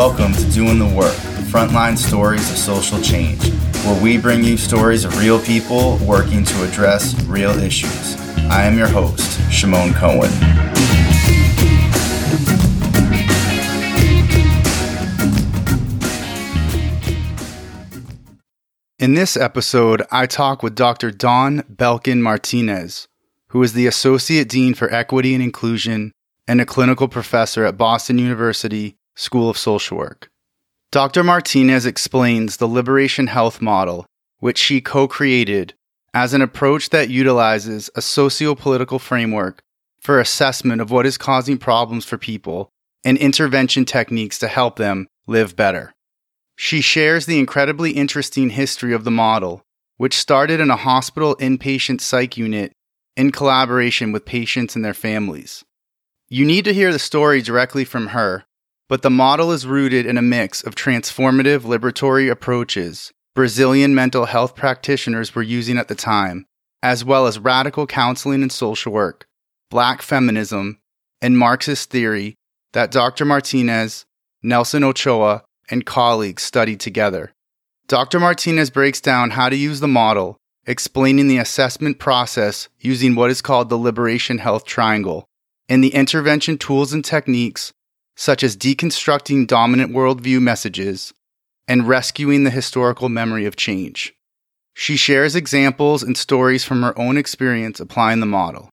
Welcome to Doin' the Work, frontline stories of social change, where we bring you stories of real people working to address real issues. I am your host, Shimon Cohen. In this episode, I talk with Dr. Dawn Belkin Martinez, who is the Associate Dean for Equity and Inclusion and a clinical professor at Boston University School of Social Work. Dr. Martinez explains the Liberation Health model, which she co created, as an approach that utilizes a socio political framework for assessment of what is causing problems for people and intervention techniques to help them live better. She shares the incredibly interesting history of the model, which started in a hospital inpatient psych unit in collaboration with patients and their families. You need to hear the story directly from her, but the model is rooted in a mix of transformative liberatory approaches Brazilian mental health practitioners were using at the time, as well as radical counseling and social work, black feminism, and Marxist theory that Dr. Martinez, Nelson Ochoa, and colleagues studied together. Dr. Martinez breaks down how to use the model, explaining the assessment process using what is called the Liberation Health Triangle, and the intervention tools and techniques such as deconstructing dominant worldview messages and rescuing the historical memory of change. She shares examples and stories from her own experience applying the model.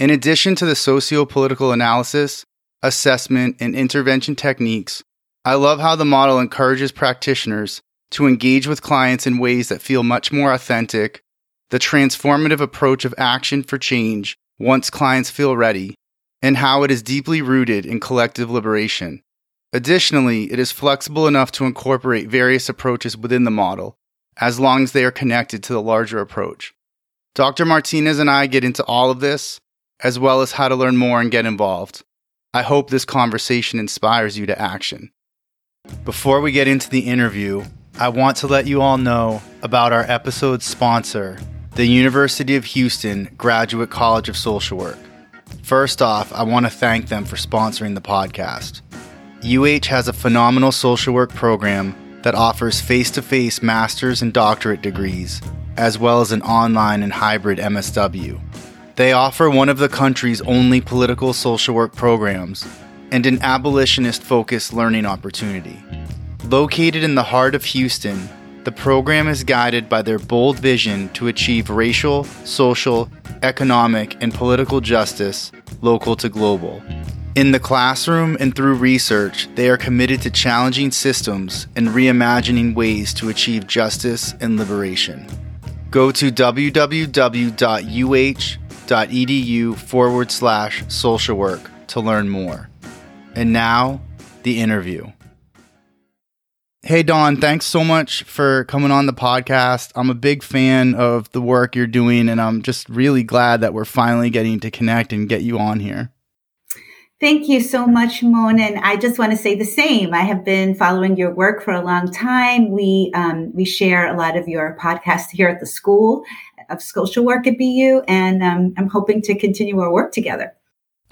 In addition to the socio political analysis, assessment, and intervention techniques, I love how the model encourages practitioners to engage with clients in ways that feel much more authentic, the transformative approach of action for change once clients feel ready, and how it is deeply rooted in collective liberation. Additionally, it is flexible enough to incorporate various approaches within the model, as long as they are connected to the larger approach. Dr. Martinez and I get into all of this, as well as how to learn more and get involved. I hope this conversation inspires you to action. Before we get into the interview, I want to let you all know about our episode sponsor, the University of Houston Graduate College of Social Work. First off, I want to thank them for sponsoring the podcast. UH has a phenomenal social work program that offers face to face master's and doctorate degrees, as well as an online and hybrid MSW. They offer one of the country's only political social work programs and an abolitionist focused learning opportunity. Located in the heart of Houston, the program is guided by their bold vision to achieve racial, social, economic, and political justice, local to global. In the classroom and through research, they are committed to challenging systems and reimagining ways to achieve justice and liberation. Go to www.uh.edu forward slash social work to learn more. And now, the interview. Hey, Dawn, thanks so much for coming on the podcast. I'm a big fan of the work you're doing, and I'm just really glad that we're finally getting to connect and get you on here. Thank you so much, Mon. And I just want to say the same. I have been following your work for a long time. We um, we share a lot of your podcasts here at the School of Social Work at BU, and um, I'm hoping to continue our work together.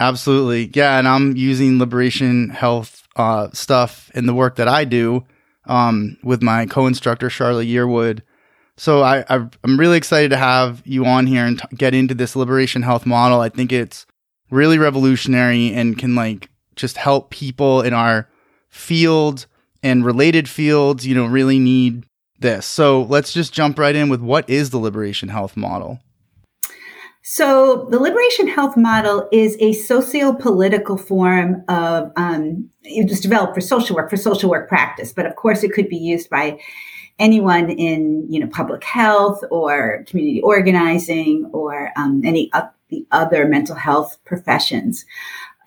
Absolutely. Yeah. And I'm using liberation health uh, stuff in the work that I do um, with my co instructor, Charlotte Yearwood. So I, i am really excited to have you on here and t- get into this liberation health model. I think it's really revolutionary and can like just help people in our field and related fields, you know, really need this. So let's just jump right in with what is the liberation health model? So, the liberation health model is a socio-political form of um, it was developed for social work, for social work practice, but of course, it could be used by anyone in you know public health or community organizing or um, any of the other mental health professions.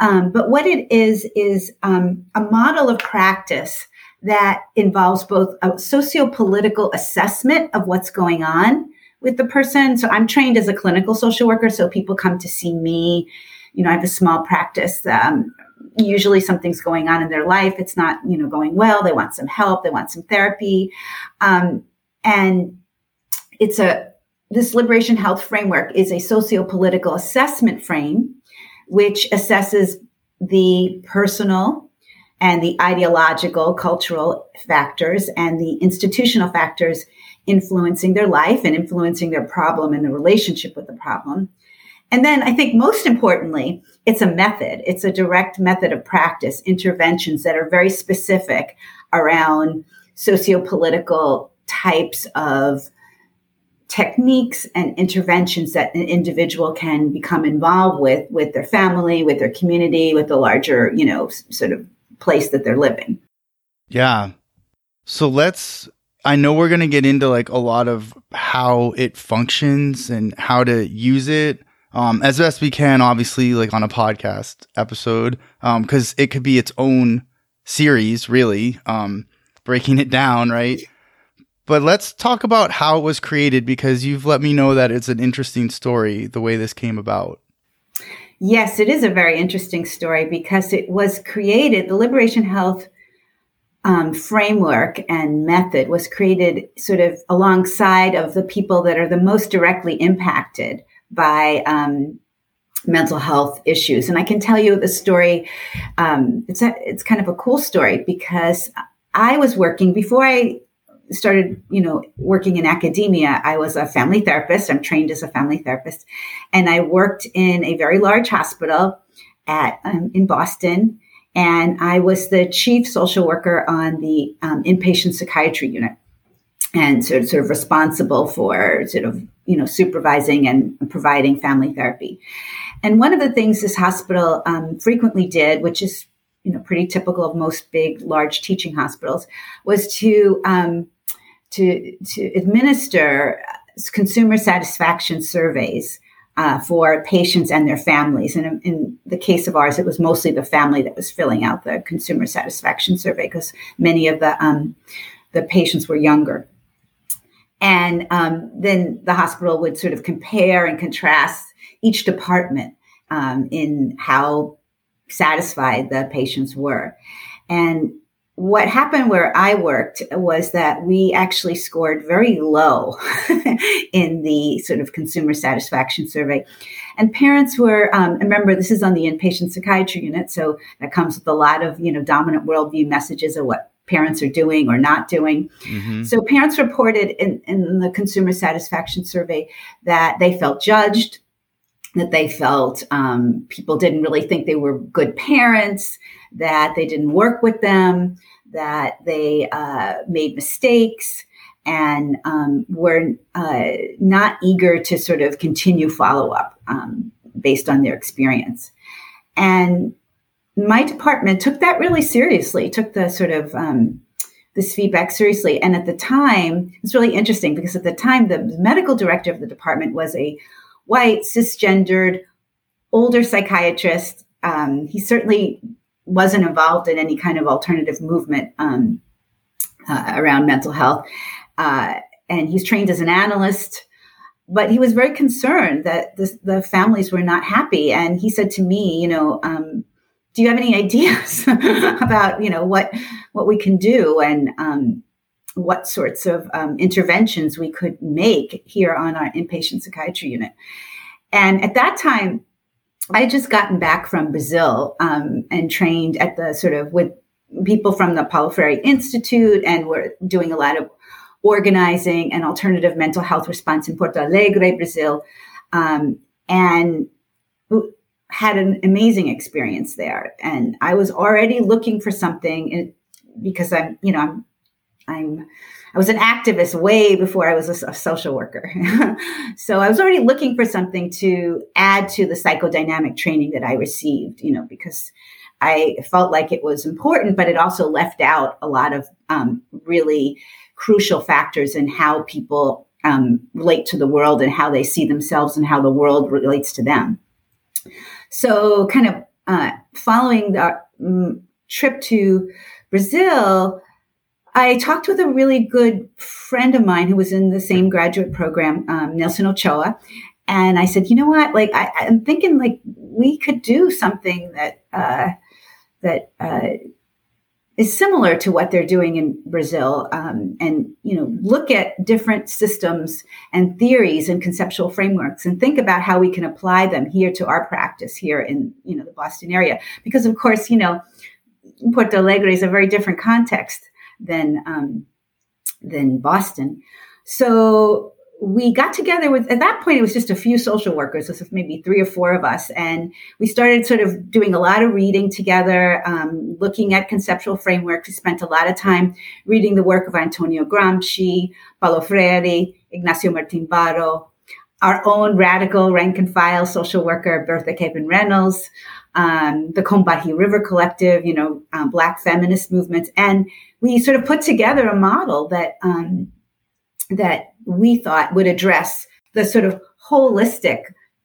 Um, but what it is is um, a model of practice that involves both a socio-political assessment of what's going on with the person. So I'm trained as a clinical social worker. So people come to see me. You know, I have a small practice. Um, usually something's going on in their life. It's not, you know, going well. They want some help. They want some therapy. Um, and it's a, this liberation health framework is a socio-political assessment frame, which assesses the personal and the ideological, cultural factors and the institutional factors influencing their life and influencing their problem and the relationship with the problem. And then I think most importantly, it's a method. It's a direct method of practice, interventions that are very specific around socio-political types of techniques and interventions that an individual can become involved with with their family with their community with the larger you know sort of place that they're living yeah so let's i know we're going to get into like a lot of how it functions and how to use it um, as best we can obviously like on a podcast episode because um, it could be its own series really um, breaking it down right but let's talk about how it was created because you've let me know that it's an interesting story, the way this came about. Yes, it is a very interesting story because it was created, the Liberation Health um, framework and method was created sort of alongside of the people that are the most directly impacted by um, mental health issues. And I can tell you the story. Um, it's a, it's kind of a cool story because I was working before I started, you know, working in academia, I was a family therapist. I'm trained as a family therapist, and I worked in a very large hospital at um, in Boston, and I was the chief social worker on the um, inpatient psychiatry unit, and sort of, sort of responsible for sort of you know supervising and providing family therapy. And one of the things this hospital um, frequently did, which is you know pretty typical of most big large teaching hospitals was to um, to, to administer consumer satisfaction surveys uh, for patients and their families. And in, the case of ours, it was mostly the family that was filling out the consumer satisfaction survey because many of the um, the patients were younger. And um, then the hospital would sort of compare and contrast each department um, in how satisfied the patients were. And what happened where I worked was that we actually scored very low in the sort of consumer satisfaction survey. And parents were, um, remember, this is on the inpatient psychiatry unit, so that comes with a lot of, you know, dominant worldview messages of what parents are doing or not doing. Mm-hmm. So parents reported in, in the consumer satisfaction survey that they felt judged, that they felt um, people didn't really think they were good parents, that they didn't work with them, that they uh, made mistakes and um, were uh, not eager to sort of continue follow up um, based on their experience. And my department took that really seriously, took the sort of um, this feedback seriously. And at the time, it's really interesting because at the time, the medical director of the department was a white, cisgendered, older psychiatrist. Um, he certainly wasn't involved in any kind of alternative movement um, uh, around mental health. Uh, and he's trained as an analyst, but he was very concerned that the, the families were not happy. And he said to me, you know, um, do you have any ideas about, you know, what, what we can do and um, what sorts of um, interventions we could make here on our inpatient psychiatry unit? And at that time, I had just gotten back from Brazil um, and trained at the sort of with people from the Paulo Freire Institute, and we're doing a lot of organizing and alternative mental health response in Porto Alegre, Brazil, um, and had an amazing experience there. And I was already looking for something in, because I'm, you know, I'm, I'm I was an activist way before I was a, a social worker. so I was already looking for something to add to the psychodynamic training that I received, you know, because I felt like it was important, but it also left out a lot of um, really crucial factors in how people um, relate to the world and how they see themselves and how the world relates to them. So, kind of uh, following the um, trip to Brazil, I talked with a really good friend of mine who was in the same graduate program, um, Nelson Ochoa. And I said, you know what? Like, I, am thinking like we could do something that, uh, that, uh, is similar to what they're doing in Brazil, um, and you know, look at different systems and theories and conceptual frameworks, and think about how we can apply them here to our practice here in you know the Boston area. Because of course, you know, Porto Alegre is a very different context than um, than Boston. So we got together with at that point it was just a few social workers this was maybe three or four of us and we started sort of doing a lot of reading together um, looking at conceptual frameworks we spent a lot of time reading the work of antonio gramsci paulo freire ignacio martín-baró our own radical rank and file social worker bertha capen reynolds um, the combahee river collective you know um, black feminist movements and we sort of put together a model that um, that we thought would address the sort of holistic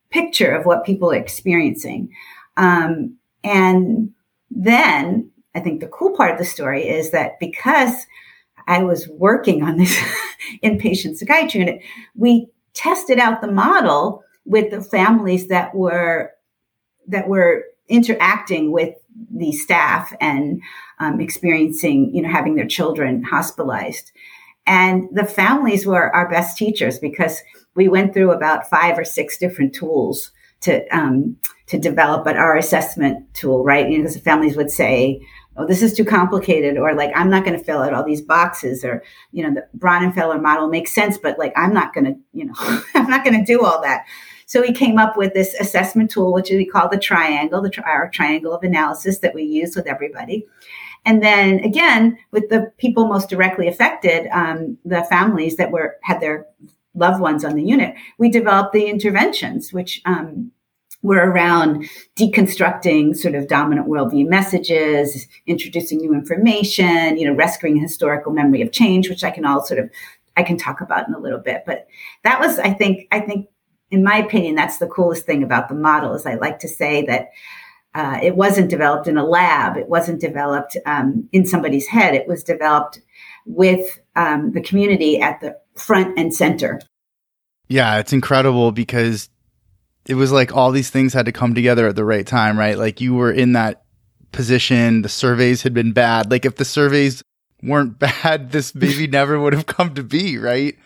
picture of what people are experiencing. Um, and then I think the cool part of the story is that because I was working on this inpatient psychiatry unit, we tested out the model with the families that were that were interacting with the staff and um, experiencing, you know, having their children hospitalized. And the families were our best teachers because we went through about five or six different tools to um, to develop our assessment tool, right? You know, because the families would say, "Oh, this is too complicated," or like, "I'm not going to fill out all these boxes," or you know, the Bronfenbrenner model makes sense, but like, I'm not going to, you know, I'm not going to do all that. So we came up with this assessment tool, which we call the triangle, the tri- our triangle of analysis that we use with everybody. And then again, with the people most directly affected, um, the families that were had their loved ones on the unit, we developed the interventions, which um, were around deconstructing sort of dominant worldview messages, introducing new information, you know, rescuing historical memory of change, which I can all sort of I can talk about in a little bit. But that was, I think, I think, in my opinion, that's the coolest thing about the model. Is I like to say that uh, it wasn't developed in a lab. It wasn't developed um, in somebody's head. It was developed with um, the community at the front and center. Yeah, it's incredible because it was like all these things had to come together at the right time, right? Like you were in that position, the surveys had been bad. Like if the surveys weren't bad, this baby never would have come to be, right?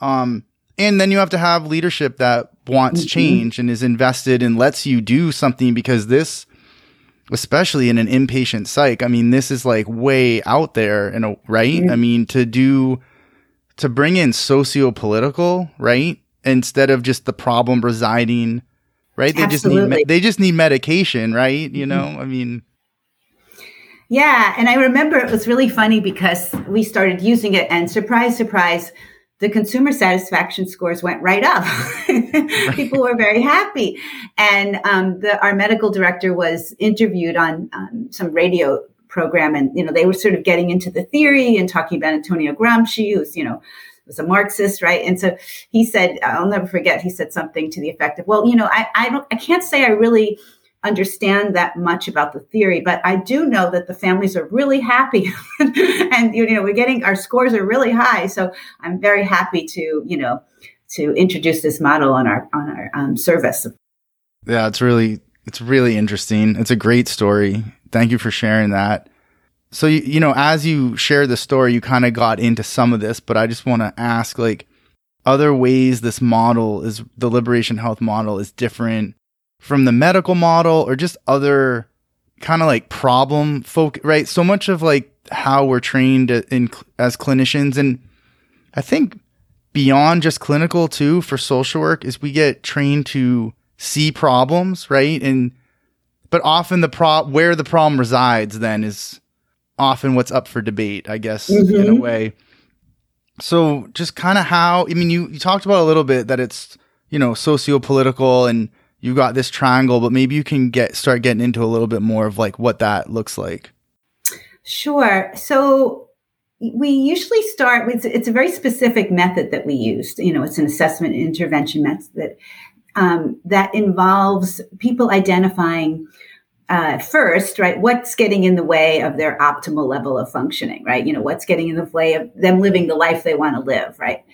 Um, and then you have to have leadership that wants mm-hmm. change and is invested and lets you do something because this especially in an inpatient psych. I mean, this is like way out there, in a, right? Mm-hmm. I mean, to do to bring in socio-political, right? Instead of just the problem residing, right? They Absolutely. just need they just need medication, right? You know, mm-hmm. I mean. Yeah, and I remember it was really funny because we started using it, and surprise, surprise, the consumer satisfaction scores went right up. People were very happy. And um, the, our medical director was interviewed on um, some radio program, and you know they were sort of getting into the theory and talking about Antonio Gramsci, who's you know was a Marxist, right? And so he said, I'll never forget. He said something to the effect of, "Well, you know, I I don't I can't say I really." Understand that much about the theory, but I do know that the families are really happy, and you know we're getting our scores are really high. So I'm very happy to you know to introduce this model on our on our um, service. Yeah, it's really it's really interesting. It's a great story. Thank you for sharing that. So you, you know, as you share the story, you kind of got into some of this, but I just want to ask like other ways this model is the liberation health model is different from the medical model or just other kind of like problem folk, right? So much of like how we're trained in as clinicians and I think beyond just clinical too for social work is we get trained to see problems, right? And but often the pro where the problem resides then is often what's up for debate, I guess, mm-hmm. in a mm-hmm. way. So just kind of how I mean you you talked about a little bit that it's, you know, socio-political and you got this triangle, but maybe you can get start getting into a little bit more of like what that looks like. Sure. So we usually start with it's a very specific method that we use. You know, it's an assessment intervention method that um, that involves people identifying uh, first, right? What's getting in the way of their optimal level of functioning, right? You know, what's getting in the way of them living the life they want to live, right?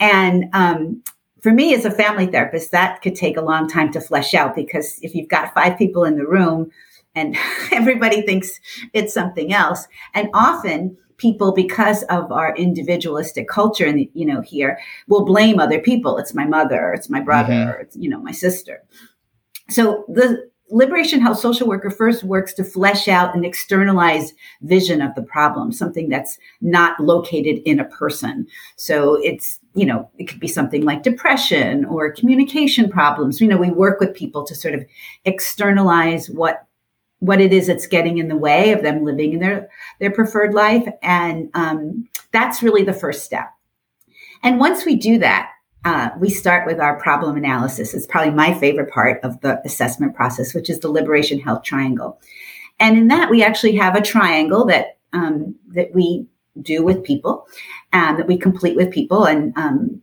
And um, for me as a family therapist, that could take a long time to flesh out because if you've got five people in the room and everybody thinks it's something else, and often people because of our individualistic culture and you know here will blame other people it's my mother it's my brother mm-hmm. it's you know my sister so the liberation health social worker first works to flesh out an externalized vision of the problem something that's not located in a person. So it's you know it could be something like depression or communication problems. You know we work with people to sort of externalize what what it is that's getting in the way of them living in their their preferred life. And um, that's really the first step. And once we do that uh, we start with our problem analysis. It's probably my favorite part of the assessment process, which is the liberation health triangle. And in that, we actually have a triangle that um, that we do with people, and that we complete with people, and um,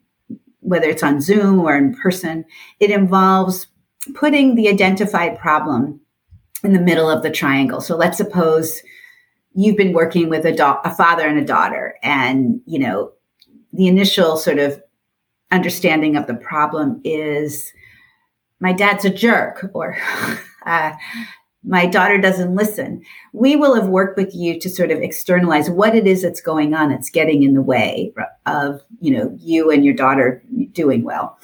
whether it's on Zoom or in person, it involves putting the identified problem in the middle of the triangle. So let's suppose you've been working with a, do- a father and a daughter, and you know the initial sort of understanding of the problem is my dad's a jerk or uh, my daughter doesn't listen. We will have worked with you to sort of externalize what it is that's going on that's getting in the way of, you know, you and your daughter doing well.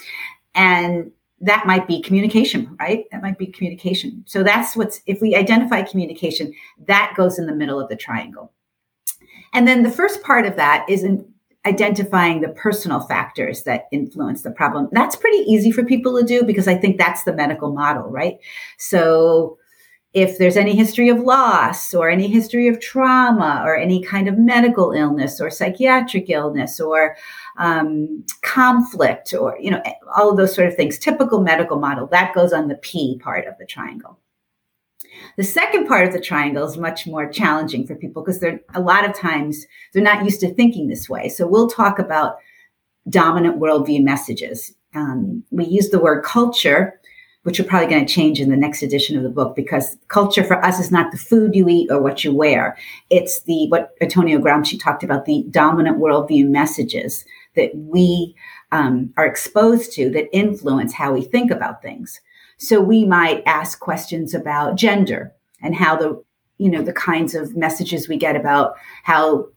And that might be communication, right? That might be communication. So that's what's, if we identify communication, that goes in the middle of the triangle. And then the first part of that is in, identifying the personal factors that influence the problem. That's pretty easy for people to do because I think that's the medical model, right? So if there's any history of loss or any history of trauma or any kind of medical illness or psychiatric illness or um, conflict or you know all of those sort of things typical medical model that goes on the p part of the triangle the second part of the triangle is much more challenging for people because they're a lot of times they're not used to thinking this way. So we'll talk about dominant worldview messages. Um, we use the word culture, which we're probably going to change in the next edition of the book because culture for us is not the food you eat or what you wear. It's the what Antonio Gramsci talked about the dominant worldview messages that we um, are exposed to that influence how we think about things. So we might ask questions about gender and how the, you know, the kinds of messages we get about how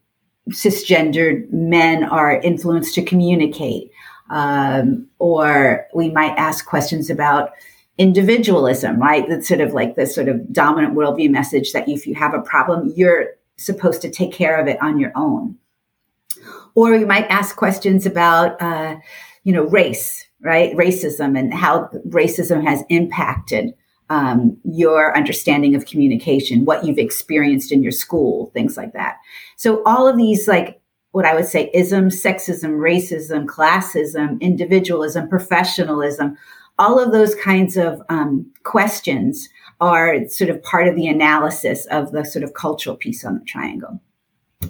cisgendered men are influenced to communicate. Um, or we might ask questions about individualism, right? That's sort of like the sort of dominant worldview message that if you have a problem, you're supposed to take care of it on your own. Or you might ask questions about, uh, you know, race, right? Racism and how racism has impacted um, your understanding of communication, what you've experienced in your school, things like that. So all of these, like what I would say, ism, sexism, racism, classism, individualism, professionalism, all of those kinds of um, questions are sort of part of the analysis of the sort of cultural piece on the triangle.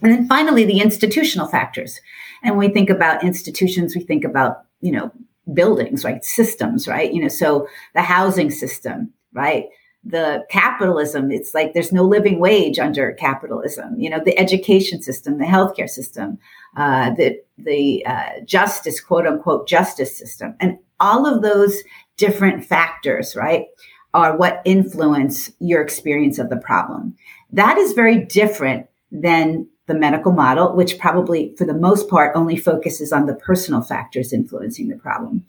And then finally, the institutional factors. And when we think about institutions, we think about, you know, buildings, right? Systems, right? You know, so the housing system, right? The capitalism, it's like there's no living wage under capitalism. You know, the education system, the healthcare system, uh, the the uh, justice, quote unquote, justice system, and all of those different factors, right, are what influence your experience of the problem. That is very different than the medical model, which probably for the most part only focuses on the personal factors influencing the problem.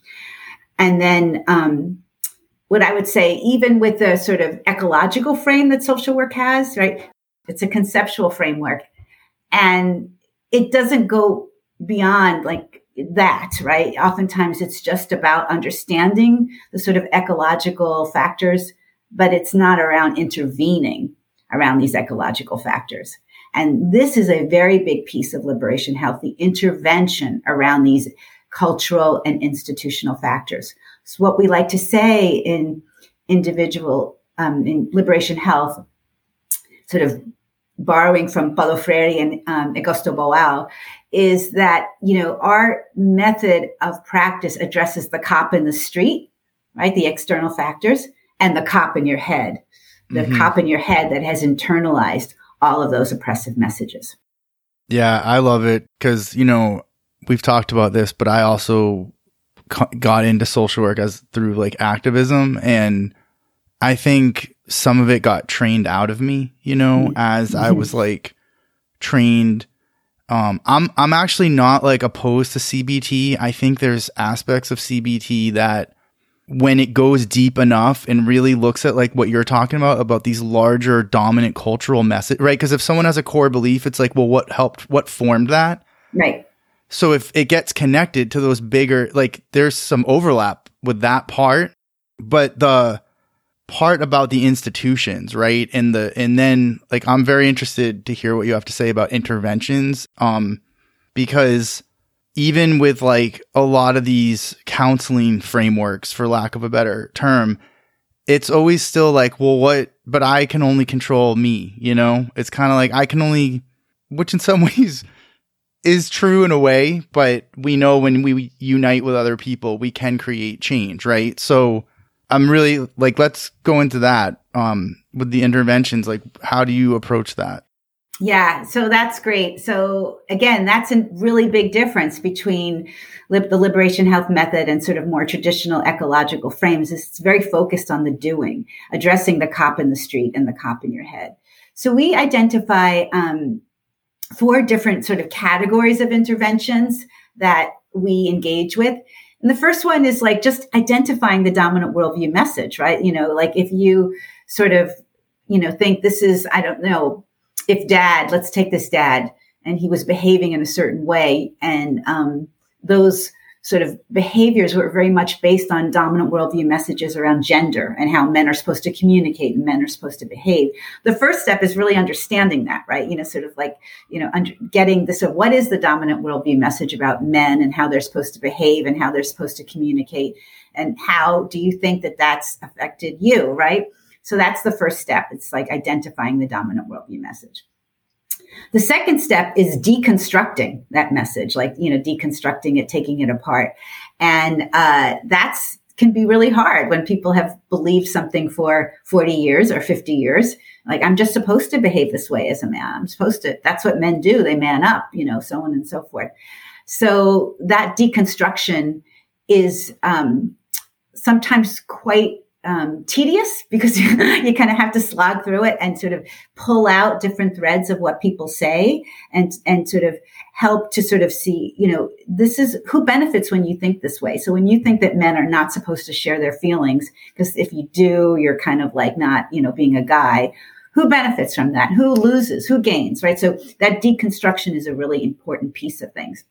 And then, um, what I would say, even with the sort of ecological frame that social work has, right? It's a conceptual framework and it doesn't go beyond like that, right? Oftentimes it's just about understanding the sort of ecological factors, but it's not around intervening around these ecological factors. And this is a very big piece of liberation health, the intervention around these cultural and institutional factors. So what we like to say in individual, um, in liberation health, sort of borrowing from Paulo Freire and um, Augusto Boal, is that, you know, our method of practice addresses the cop in the street, right? The external factors and the cop in your head, the mm-hmm. cop in your head that has internalized all of those oppressive messages. Yeah, I love it because, you know, we've talked about this, but I also got into social work as through like activism. And I think some of it got trained out of me, you know, mm-hmm. as I was like trained. Um, I'm, I'm actually not like opposed to CBT. I think there's aspects of CBT that when it goes deep enough and really looks at like what you're talking about about these larger dominant cultural message right? Because if someone has a core belief it's like well what helped what formed that? Right. So if it gets connected to those bigger like there's some overlap with that part but the part about the institutions right? And the and then like i'm very interested to hear what you have to say about interventions um because even with like a lot of these counseling frameworks, for lack of a better term, it's always still like, well, what, but I can only control me, you know? It's kind of like I can only, which in some ways is true in a way, but we know when we unite with other people, we can create change, right? So I'm really like, let's go into that um, with the interventions. Like, how do you approach that? Yeah, so that's great. So again, that's a really big difference between the liberation health method and sort of more traditional ecological frames. It's very focused on the doing, addressing the cop in the street and the cop in your head. So we identify um, four different sort of categories of interventions that we engage with. And the first one is like just identifying the dominant worldview message, right? You know, like if you sort of, you know, think this is, I don't know, if dad, let's take this dad, and he was behaving in a certain way, and um, those sort of behaviors were very much based on dominant worldview messages around gender and how men are supposed to communicate and men are supposed to behave. The first step is really understanding that, right? You know, sort of like, you know, under, getting this of what is the dominant worldview message about men and how they're supposed to behave and how they're supposed to communicate and how do you think that that's affected you, right? So that's the first step. It's like identifying the dominant worldview message. The second step is deconstructing that message, like, you know, deconstructing it, taking it apart. And uh, can be really hard when people have believed something for 40 years or 50 years. Like, I'm just supposed to behave this way as a man. I'm supposed to, that's what men do. They man up, you know, so on and so forth. So that deconstruction is um, sometimes quite um, tedious because you, kind of have to slog through it and sort of pull out different threads of what people say and and sort of help to sort of see you know this is who benefits when you think this way? So when you think that men are not supposed to share their feelings because if you do you're kind of like not you know being a guy who benefits from that? Who loses? Who gains right? So that deconstruction is a really important piece of things.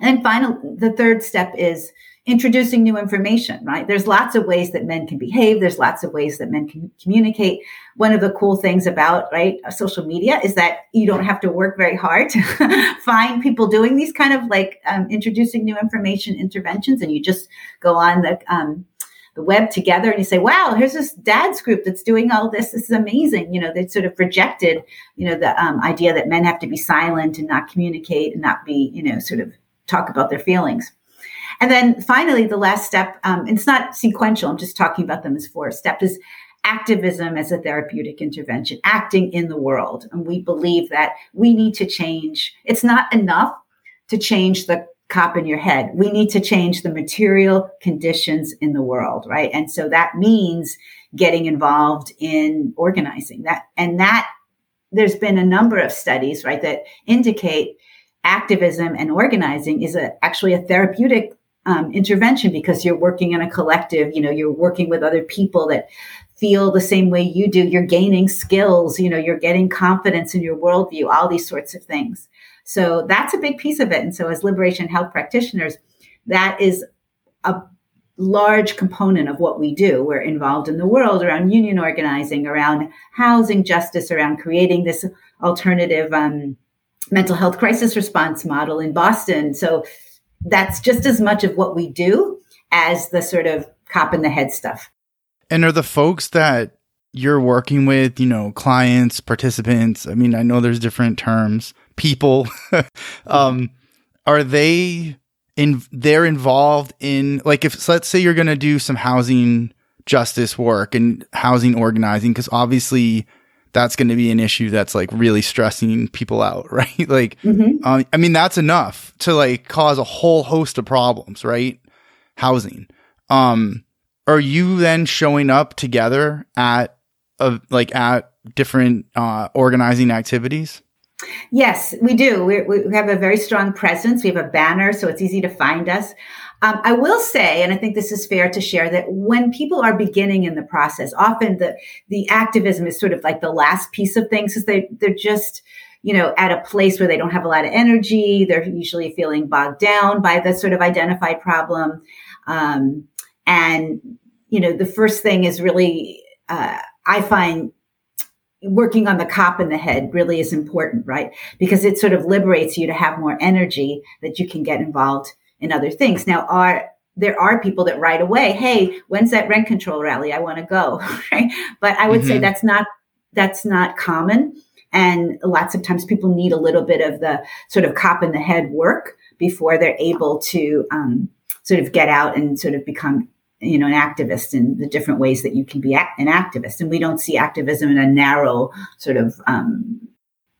And then final the third step is introducing new information, right? There's lots of ways that men can behave. There's lots of ways that men can communicate. One of the cool things about, right, social media is that you don't have to work very hard to find people doing these kind of like um, introducing new information interventions. And you just go on the, um, the web together and you say, wow, here's this dad's group that's doing all this. This is amazing. You know, they sort of rejected, you know, the um, idea that men have to be silent and not communicate and not be, you know, sort of talk about their feelings. And then finally, the last step, um, it's not sequential, I'm just talking about them as four steps, is activism as a therapeutic intervention, acting in the world. And we believe that we need to change. It's not enough to change the cop in your head. We need to change the material conditions in the world, right? And so that means getting involved in organizing that. And that there's been a number of studies, right, that indicate activism and organizing is a, actually a therapeutic um, intervention because you're working in a collective you know you're working with other people that feel the same way you do. You're gaining skills you know you're getting confidence in your worldview all these sorts of things. So that's a big piece of it. And so as liberation health practitioners that is a large component of what we do. We're involved in the world around union organizing around housing justice around creating this alternative um, mental health crisis response model in boston. So that's just as much of what we do as the sort of cop in the head stuff. And are the folks that you're working with, you know, clients, participants, I mean, I know there's different terms, people, um, are they in, they're involved in, like, if, let's say you're going to do some housing justice work and housing organizing, because obviously that's going to be an issue that's like really stressing people out, right? like, mm-hmm. um, I mean, that's enough to like cause a whole host of problems, right? Housing. Um, are you then showing up together at a, like at different uh, organizing activities? Yes, we do. we we have a very strong presence. We have a banner, so it's easy to find us. Um, I will say, and I think this is fair to share, that when people are beginning in the process, often the the activism is sort of like the last piece of things, because they they're just you know at a place where they don't have a lot of energy. They're usually feeling bogged down by the sort of identified problem, um, and you know the first thing is really uh, I find working on the cop in the head really is important, right? Because it sort of liberates you to have more energy that you can get involved in other things. Now, are there are people that right away, hey, when's that rent control rally? I want to go, right? But I would mm-hmm. say that's not that's not common. And lots of times people need a little bit of the sort of cop in the head work before they're able to um, sort of get out and sort of become you know an activist in the different ways that you can be an activist and we don't see activism in a narrow sort of um,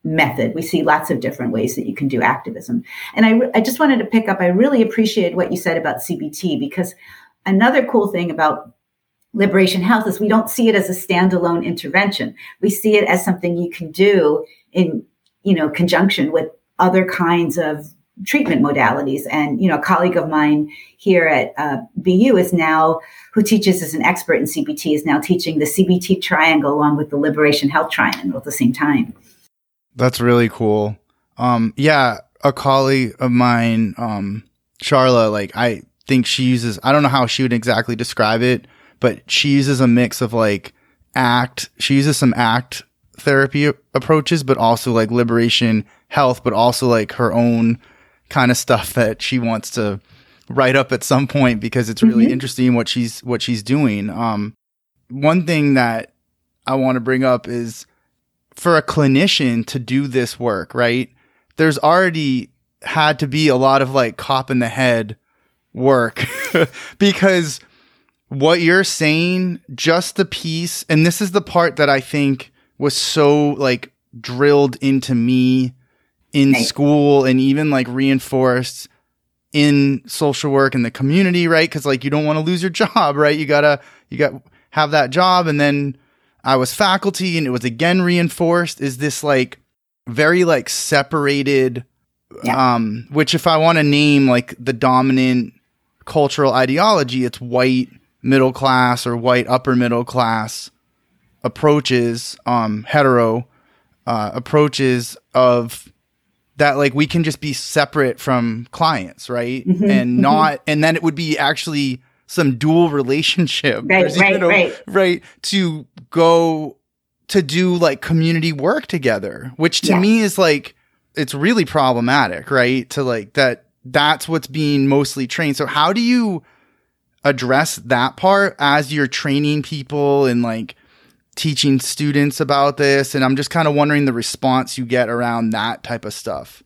method we see lots of different ways that you can do activism and I, I just wanted to pick up i really appreciated what you said about cbt because another cool thing about liberation health is we don't see it as a standalone intervention we see it as something you can do in you know conjunction with other kinds of treatment modalities. And, you know, a colleague of mine here at uh, BU is now, who teaches as an expert in CBT, is now teaching the CBT triangle along with the Liberation Health Triangle at the same time. That's really cool. Um, yeah, a colleague of mine, um, Charla, like, I think she uses, I don't know how she would exactly describe it, but she uses a mix of like ACT, she uses some ACT therapy approaches, but also like liberation health, but also like her own kind of stuff that she wants to write up at some point because it's really mm-hmm. interesting what she's what she's doing. Um, one thing that I want to bring up is for a clinician to do this work, right? There's already had to be a lot of like cop in the head work because what you're saying, just the piece, and this is the part that I think was so like drilled into me in right. school and even like reinforced in social work in the community, right? Cause like you don't want to lose your job, right? You gotta, you got have that job. And then I was faculty and it was again reinforced is this like very like separated, yeah. um, which if I want to name like the dominant cultural ideology, it's white middle class or white upper middle class approaches, um, hetero, uh, approaches of that like we can just be separate from clients, right? Mm-hmm, and mm-hmm. not, and then it would be actually some dual relationship, right, right, right, right, to go to do like community work together, which to yeah. me is like it's really problematic, right? To like that that's what's being mostly trained. So how do you address that part as you're training people and like teaching students about this and i'm just kind of wondering the response you get around that type of stuff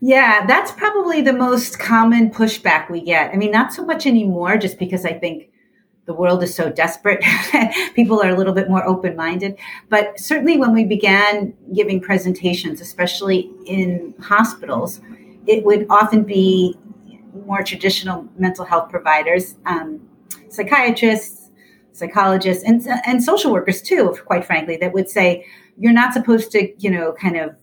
yeah that's probably the most common pushback we get i mean not so much anymore just because i think the world is so desperate people are a little bit more open-minded but certainly when we began giving presentations especially in hospitals it would often be more traditional mental health providers um, psychiatrists psychologists and and social workers too, quite frankly, that would say you're not supposed to, you know, kind of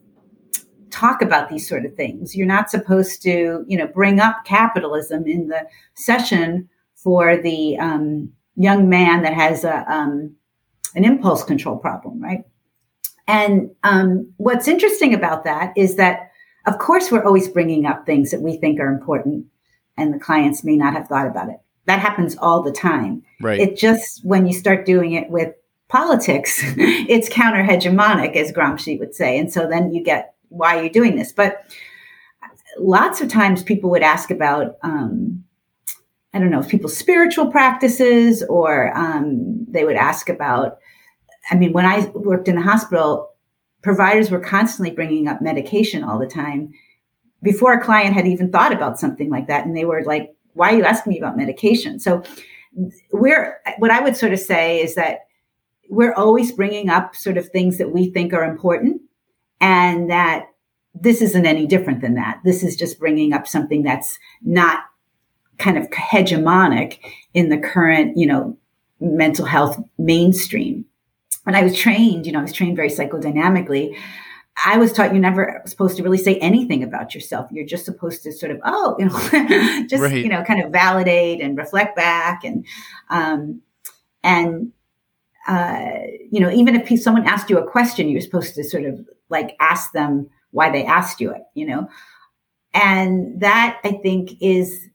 talk about these sort of things. You're not supposed to, you know, bring up capitalism in the session for the um, young man that has a um, an impulse control problem, right? And um, what's interesting about that is that, of course, we're always bringing up things that we think are important, and the clients may not have thought about it that happens all the time. Right. It just when you start doing it with politics, it's counter hegemonic, as Gramsci would say. And so then you get why are you're doing this. But lots of times people would ask about, um, I don't know, if people's spiritual practices, or um, they would ask about, I mean, when I worked in the hospital, providers were constantly bringing up medication all the time before a client had even thought about something like that. And they were like, why are you asking me about medication? So we're, what I would sort of say is that we're always bringing up sort of things that we think are important and that this isn't any different than that. This is just bringing up something that's not kind of hegemonic in the current, you know, mental health mainstream. When I was trained, you know, I was trained very psychodynamically. I was taught you're never supposed to really say anything about yourself. You're just supposed to sort of, oh, you know, just right. you know, kind of validate and reflect back, and um, and uh, you know, even if someone asked you a question, you're supposed to sort of like ask them why they asked you it, you know, and that I think is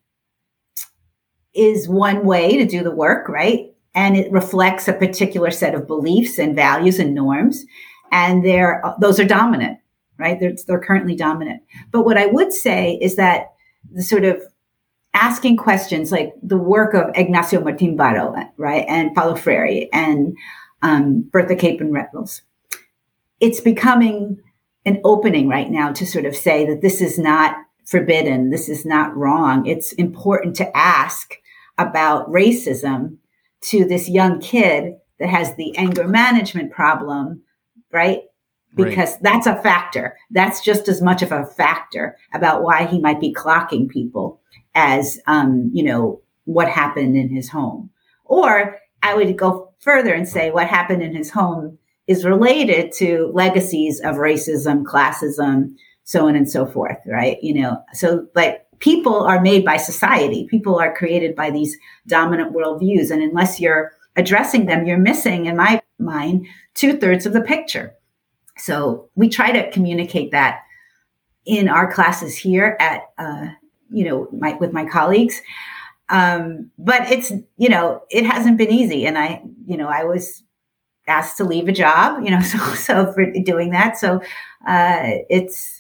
is one way to do the work, right? And it reflects a particular set of beliefs and values and norms and they're those are dominant, right? They're, they're currently dominant. But what I would say is that the sort of asking questions like the work of Ignacio Martín-Baró, right, and Paulo Freire and um, Bertha Capen Reynolds, it's becoming an opening right now to sort of say that this is not forbidden, this is not wrong. It's important to ask about racism to this young kid that has the anger management problem right? Because right. that's a factor. That's just as much of a factor about why he might be clocking people as, um, you know, what happened in his home. Or I would go further and say what happened in his home is related to legacies of racism, classism, so on and so forth, right? You know, so like people are made by society. People are created by these dominant worldviews. And unless you're addressing them, you're missing, in my mind, two thirds of the picture. So we try to communicate that in our classes here at, uh, you know, my, with my colleagues. Um, but it's, you know, it hasn't been easy. And I, you know, I was asked to leave a job, you know, so, so for doing that. So, uh, it's,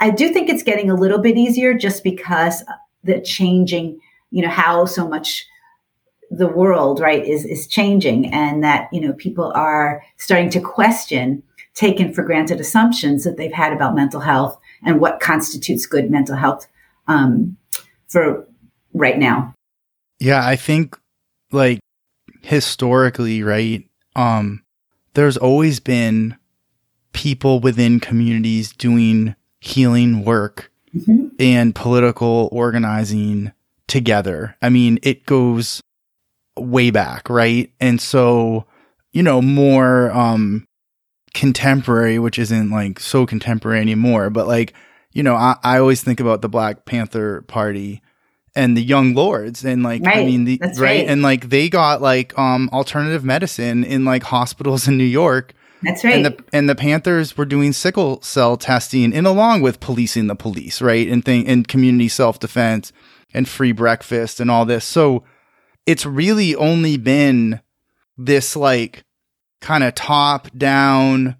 I do think it's getting a little bit easier just because the changing, you know, how so much the world right is is changing and that you know people are starting to question taken for granted assumptions that they've had about mental health and what constitutes good mental health um, for right now. Yeah i think like historically right um there's always been people within communities doing healing work mm-hmm. and political organizing together i mean it goes way back, right? And so, you know, more um contemporary, which isn't like so contemporary anymore, but like, you know, I, I always think about the Black Panther Party and the Young Lords and like right. I mean the right? right and like they got like um alternative medicine in like hospitals in New York. That's right. And the and the Panthers were doing sickle cell testing and along with policing the police, right? And thing and community self defense and free breakfast and all this. So it's really only been this like kind of top down,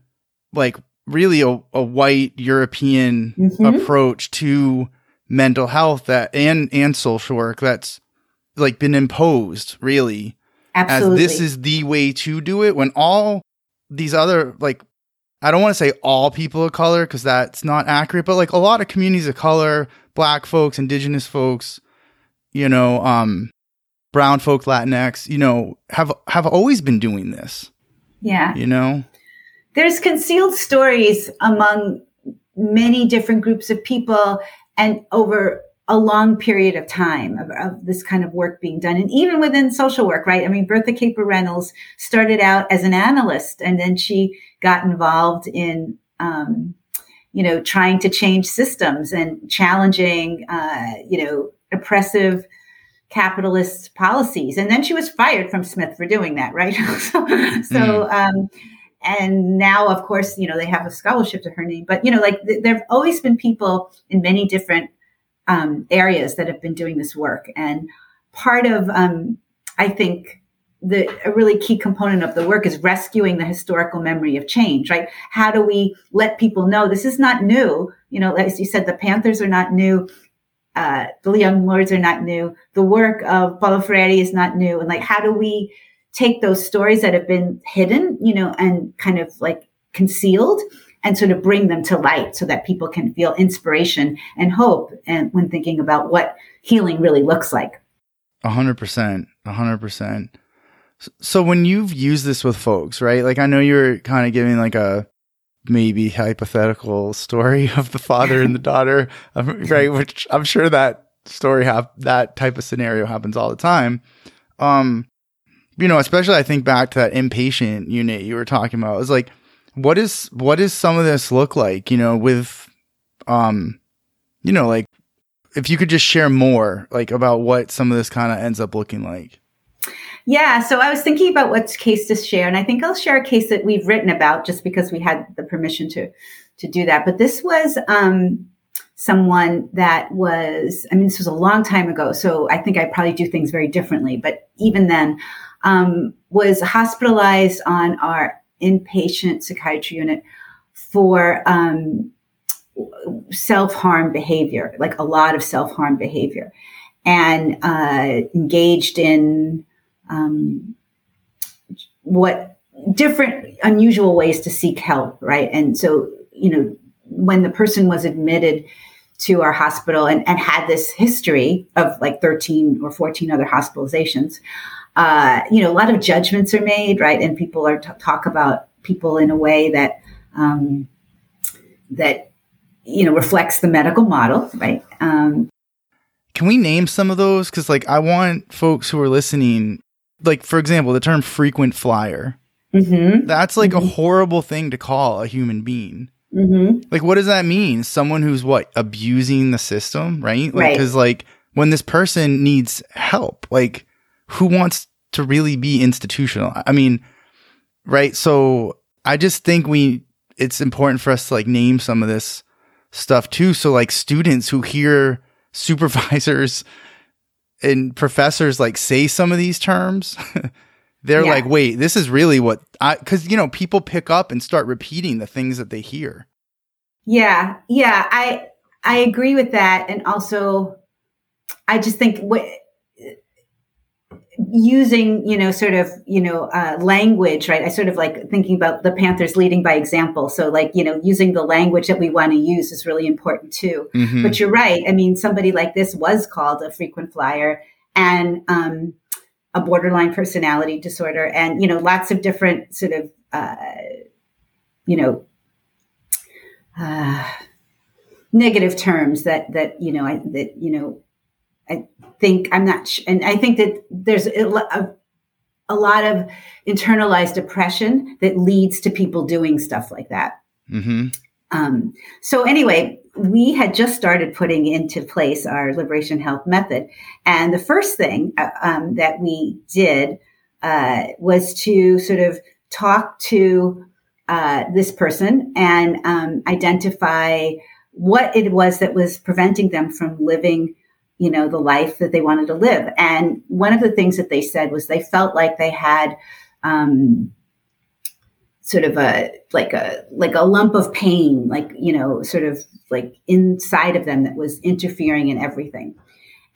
like really a, a white European mm-hmm. approach to mental health that and and social work that's like been imposed really Absolutely. as this is the way to do it when all these other like I don't want to say all people of color because that's not accurate, but like a lot of communities of color, black folks, indigenous folks, you know, um, brown folk, Latinx, you know, have have always been doing this. Yeah. You know? There's concealed stories among many different groups of people and over a long period of time of, of, this kind of work being done. And even within social work, right? I mean, Bertha Capen Reynolds started out as an analyst and then she got involved in, um, you know, trying to change systems and challenging, uh, you know, oppressive capitalist policies. And then she was fired from Smith for doing that, right? so, so mm. um, and now, of course, you know, they have a scholarship to her name. But, you know, like th- there have always been people in many different um, areas that have been doing this work. And part of, um, I think, the a really key component of the work is rescuing the historical memory of change, right? How do we let people know this is not new? You know, as you said, the Panthers are not new uh, the young lords are not new. The work of Paulo Freire is not new. And like, how do we take those stories that have been hidden, you know, and kind of like concealed and sort of bring them to light so that people can feel inspiration and hope and when thinking about what healing really looks like. A hundred percent. A hundred percent. So when you've used this with folks, right? Like I know you're kind of giving like a maybe hypothetical story of the father and the daughter, um, right? Which I'm sure that story have that type of scenario happens all the time. Um, you know, especially I think back to that inpatient unit you were talking about. It was like, what is what does some of this look like? You know, with um, you know, like if you could just share more, like about what some of this kind of ends up looking like. Yeah, so I was thinking about what case to share, and I think I'll share a case that we've written about just because we had the permission to to do that. But this was um, someone that was, I mean, this was a long time ago, so I think I probably do things very differently. But even then, um, was hospitalized on our inpatient psychiatry unit for um, self harm behavior, like a lot of self harm behavior, and uh, engaged in um, what different unusual ways to seek help, right? And so, you know, when the person was admitted to our hospital and, and had this history of like 13 or 14 other hospitalizations, uh, you know, a lot of judgments are made, right? And people are t- talk about people in a way that um, that you know reflects the medical model, right? Um, Can we name some of those? Because like I want folks who are listening, like for example, the term frequent flyer. Mm-hmm. That's like mm-hmm. a horrible thing to call a human being. Mm-hmm. Like, what does that mean? Someone who's what abusing the system, right? Like, because right. like when this person needs help, like who wants to really be institutional? I mean, right? So I just think we it's important for us to like name some of this stuff too. So like students who hear supervisors and professors like say some of these terms, they're yeah. like, wait, this is really what I because you know people pick up and start repeating the things that they hear. Yeah, yeah, I I agree with that, and also I just think what using you know sort of you know uh, language right? I sort of like thinking about the panthers leading by example. So like you know using the language that we want to use is really important too. Mm-hmm. but you're right. I mean somebody like this was called a frequent flyer and um, a borderline personality disorder and you know lots of different sort of uh, you know uh, negative terms that that you know I, that you know think I'm not, sh- and I think that there's a, a, lot of internalized depression that leads to people doing stuff like that. Mm-hmm. Um, so anyway, we had just started putting into place our liberation health method, and the first thing uh, um, that we did uh, was to sort of talk to uh, this person and um, identify what it was that was preventing them from living you know, the life that they wanted to live. And one of the things that they said was they felt like they had um, sort of a like a like a lump of pain, like you know, sort of like inside of them that was interfering in everything.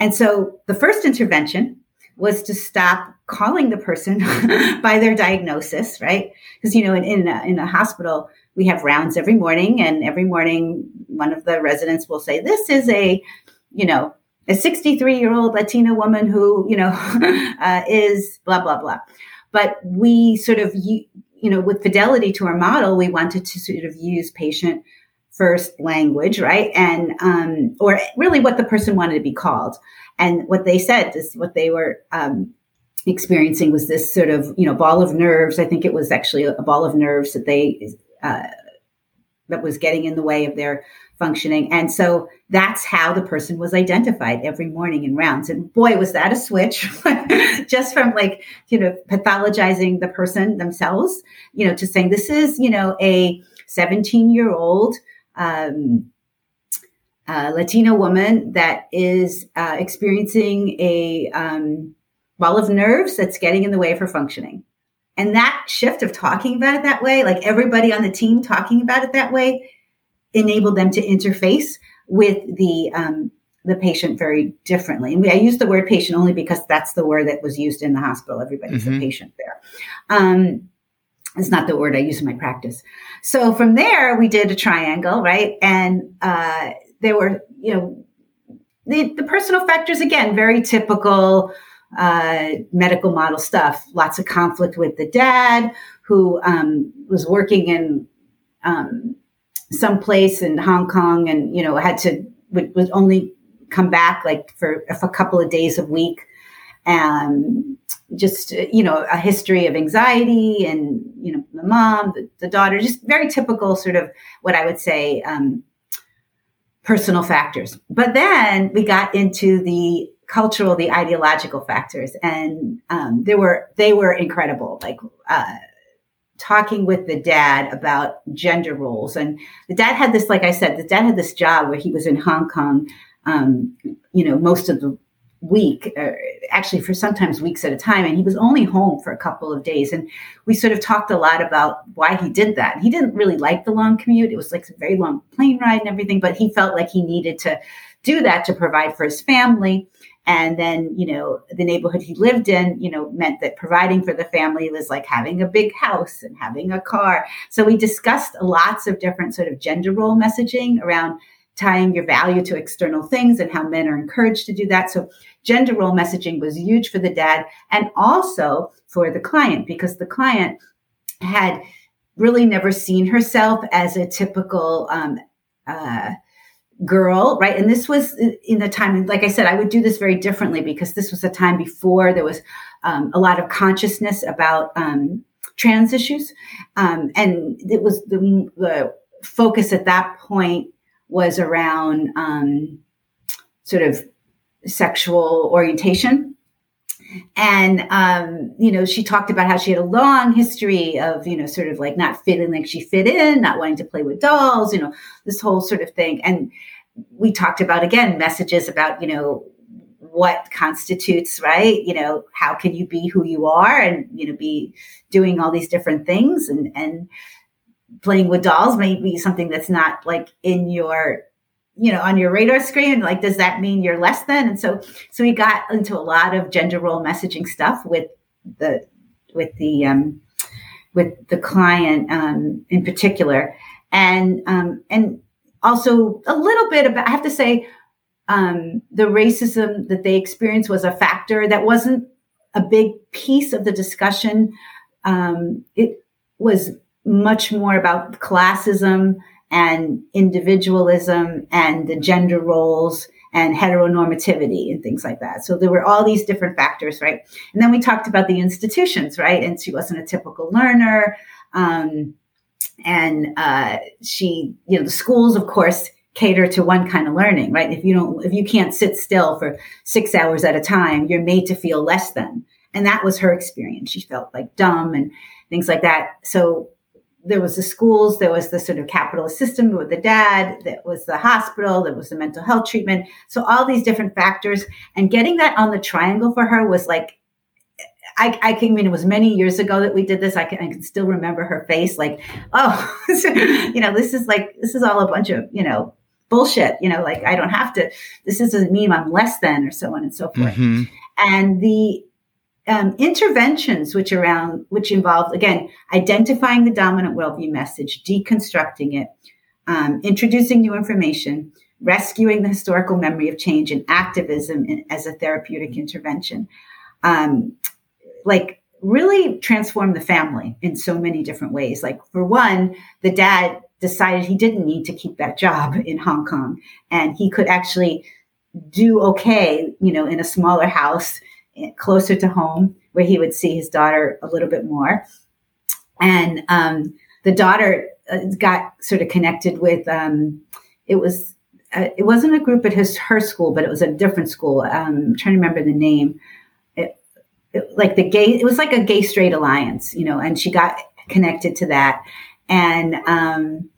And so the first intervention was to stop calling the person by their diagnosis, right? Because you know, in in a, in a hospital, we have rounds every morning, and every morning one of the residents will say, "This is a, you know, a 63 year old Latina woman who, you know, uh, is blah, blah, blah. But we sort of, you, know, with fidelity to our model, we wanted to sort of use patient first language, right? And, um, or really what the person wanted to be called. And what they said is what they were, um, experiencing was this sort of, you know, ball of nerves. I think it was actually a ball of nerves that they, uh, that was getting in the way of their functioning. And so that's how the person was identified every morning in rounds. And boy, was that a switch just from like, you know, pathologizing the person themselves, you know, to saying this is, you know, a 17 year old, um, uh, Latina woman that is uh, experiencing a um, ball of nerves that's getting in the way of her functioning. And that shift of talking about it that way, like everybody on the team talking about it that way, enabled them to interface with the um, the patient very differently. And I use the word patient only because that's the word that was used in the hospital. Everybody's mm-hmm. a patient there. Um, it's not the word I use in my practice. So from there, we did a triangle, right? And uh, there were, you know, the, the personal factors again, very typical uh, medical model stuff. Lots of conflict with the dad, who um, was working in um, someplace in Hong Kong and, you know, had to, would, would only come back like for, for a couple of days a week. And just you know a history of anxiety and you know the mom the, the daughter just very typical sort of what i would say um, personal factors. But then we got into the cultural the ideological factors. And um, they were they were incredible. Like uh, talking with the dad about gender roles and the dad had this like i said the dad had this job where he was in hong kong um, you know most of the week, uh, actually for sometimes weeks at a time. And he was only home for a couple of days. And we sort of talked a lot about why he did that. He didn't really like the long commute. It was like a very long plane ride and everything, but he felt like he needed to do that to provide for his family. And then, you know, the neighborhood he lived in, you know, meant that providing for the family was like having a big house and having a car. So we discussed lots of different sort of gender role messaging around tying your value to external things and how men are encouraged to do that. So gender role messaging was huge for the dad and also for the client because the client had really never seen herself as a typical um, uh, girl, right? And this was in the time, like I said, I would do this very differently because this was a time before there was um, a lot of consciousness about um, trans issues. Um, and it was the, the, focus at that point was around um, sort of sexual orientation. And, um, you know, she talked about how she had a long history of, you know, sort of like not feeling like she fit in, not wanting to play with dolls, you know, this whole sort of thing. And we talked about, again, messages about, you know, what constitutes, right? You know, how can you be who you are and, you know, be doing all these different things and, and playing with dolls may be something that's not like in your you know on your radar screen like does that mean you're less than? And so so we got into a lot of gender role messaging stuff with the with the um with the client um in particular. And um and also a little bit about i have to say um the racism that they experienced was a factor that wasn't a big piece of the discussion. Um it was much more about classism and individualism and the gender roles and heteronormativity and things like that. So there were all these different factors, right? And then we talked about the institutions, right? And she wasn't a typical learner. Um, and uh, she, you know, the schools, of course, cater to one kind of learning, right? If you don't, if you can't sit still for six hours at a time, you're made to feel less than. And that was her experience. She felt like dumb and things like that. So there was the schools, there was the sort of capitalist system with the dad, there was the hospital, there was the mental health treatment. So all these different factors and getting that on the triangle for her was like, I, I can I mean it was many years ago that we did this. I can, I can still remember her face like, oh, you know, this is like, this is all a bunch of, you know, bullshit, you know, like I don't have to, this doesn't mean I'm less than or so on and so forth. Mm-hmm. And the, um, interventions which around which involved again identifying the dominant worldview message deconstructing it um, introducing new information rescuing the historical memory of change and activism in, as a therapeutic intervention. Um, like really transform the family in so many different ways. Like for one the dad decided he didn't need to keep that job in hong kong and he could actually do okay you know in a smaller house closer to home where he would see his daughter a little bit more. And um, the daughter uh, got sort of connected with, um, it was, uh, it wasn't a group at his, her school, but it was a different school. Um, I'm trying to remember the name. It, like the gay, it was like a gay straight alliance, you know, and she got connected to that. And um,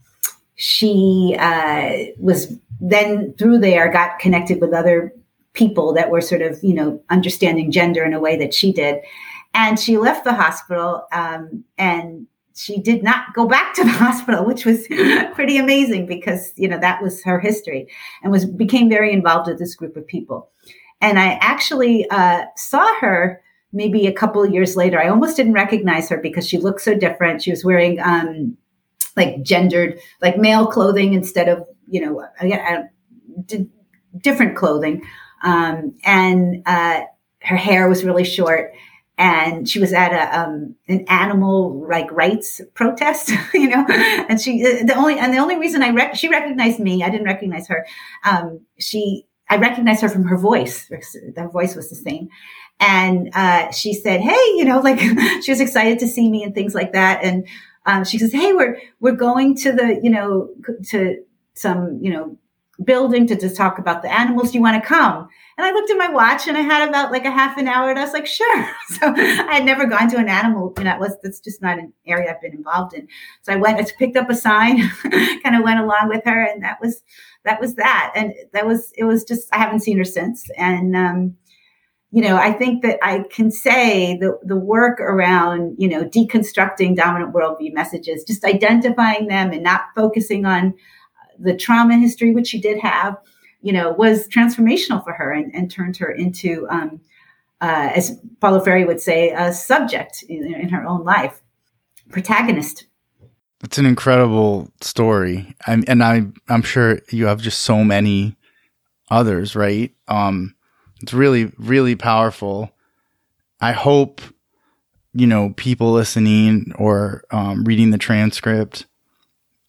she uh, was then through there got connected with other people that were sort of, you know, understanding gender in a way that she did. And she left the hospital um, and she did not go back to the hospital, which was pretty amazing because, you know, that was her history and was became very involved with this group of people. And I actually uh, saw her maybe a couple of years later. I almost didn't recognize her because she looked so different. She was wearing um, like gendered, like male clothing instead of, you know, uh, different clothing. Um, and uh, her hair was really short and she was at a um, an animal like rights protest, you know. And she the only and the only reason I rec- she recognized me, I didn't recognize her. Um, she I recognized her from her voice. Her voice was the same. And uh, she said, "Hey, you know, like she was excited to see me and things like that." And um, she says, "Hey, we're we're going to the, you know, to some, you know, building to just talk about the animals. Do you want to come?" And I looked at my watch and I had about like a half an hour and I was like, sure. So I had never gone to an animal, know, that was, that's just not an area I've been involved in. So I went, I picked up a sign, kind of went along with her and that was, that was that. And that was, it was just, I haven't seen her since. And, um, you know, I think that I can say the, the work around, you know, deconstructing dominant worldview messages, just identifying them and not focusing on the trauma history, which she did have, you know, was transformational for her and, and turned her into, um, uh, as Paulo Freire would say, a subject in, in her own life, protagonist. It's an incredible story, I'm, and I, I'm sure you have just so many others, right? Um, it's really, really powerful. I hope, you know, people listening or um, reading the transcript